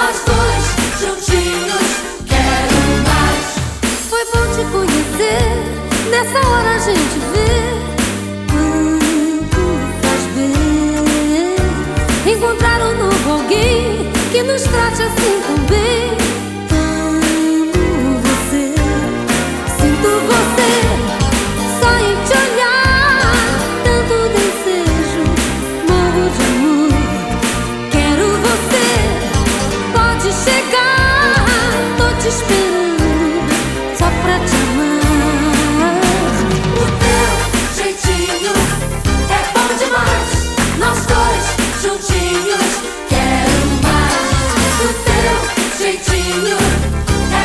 nós dois juntinhos, quero mais. Foi bom te conhecer, nessa hora a gente vê quanto faz bem. Encontrar um novo que nos trate assim também. É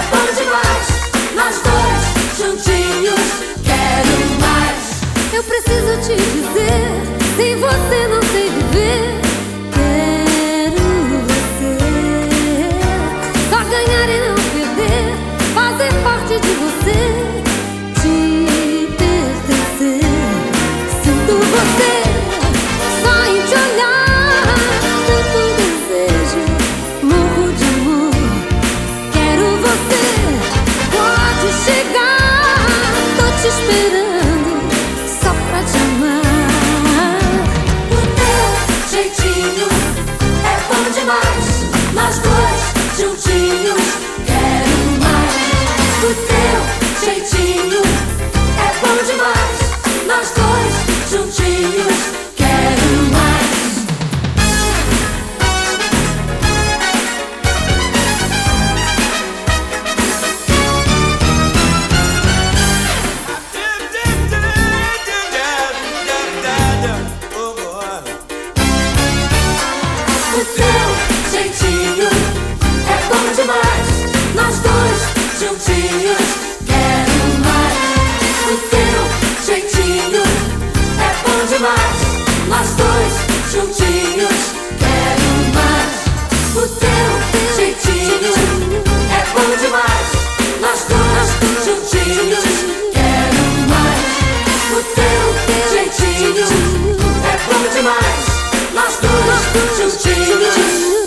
quero mais. Eu preciso te dizer. mais, nós dois juntinhos.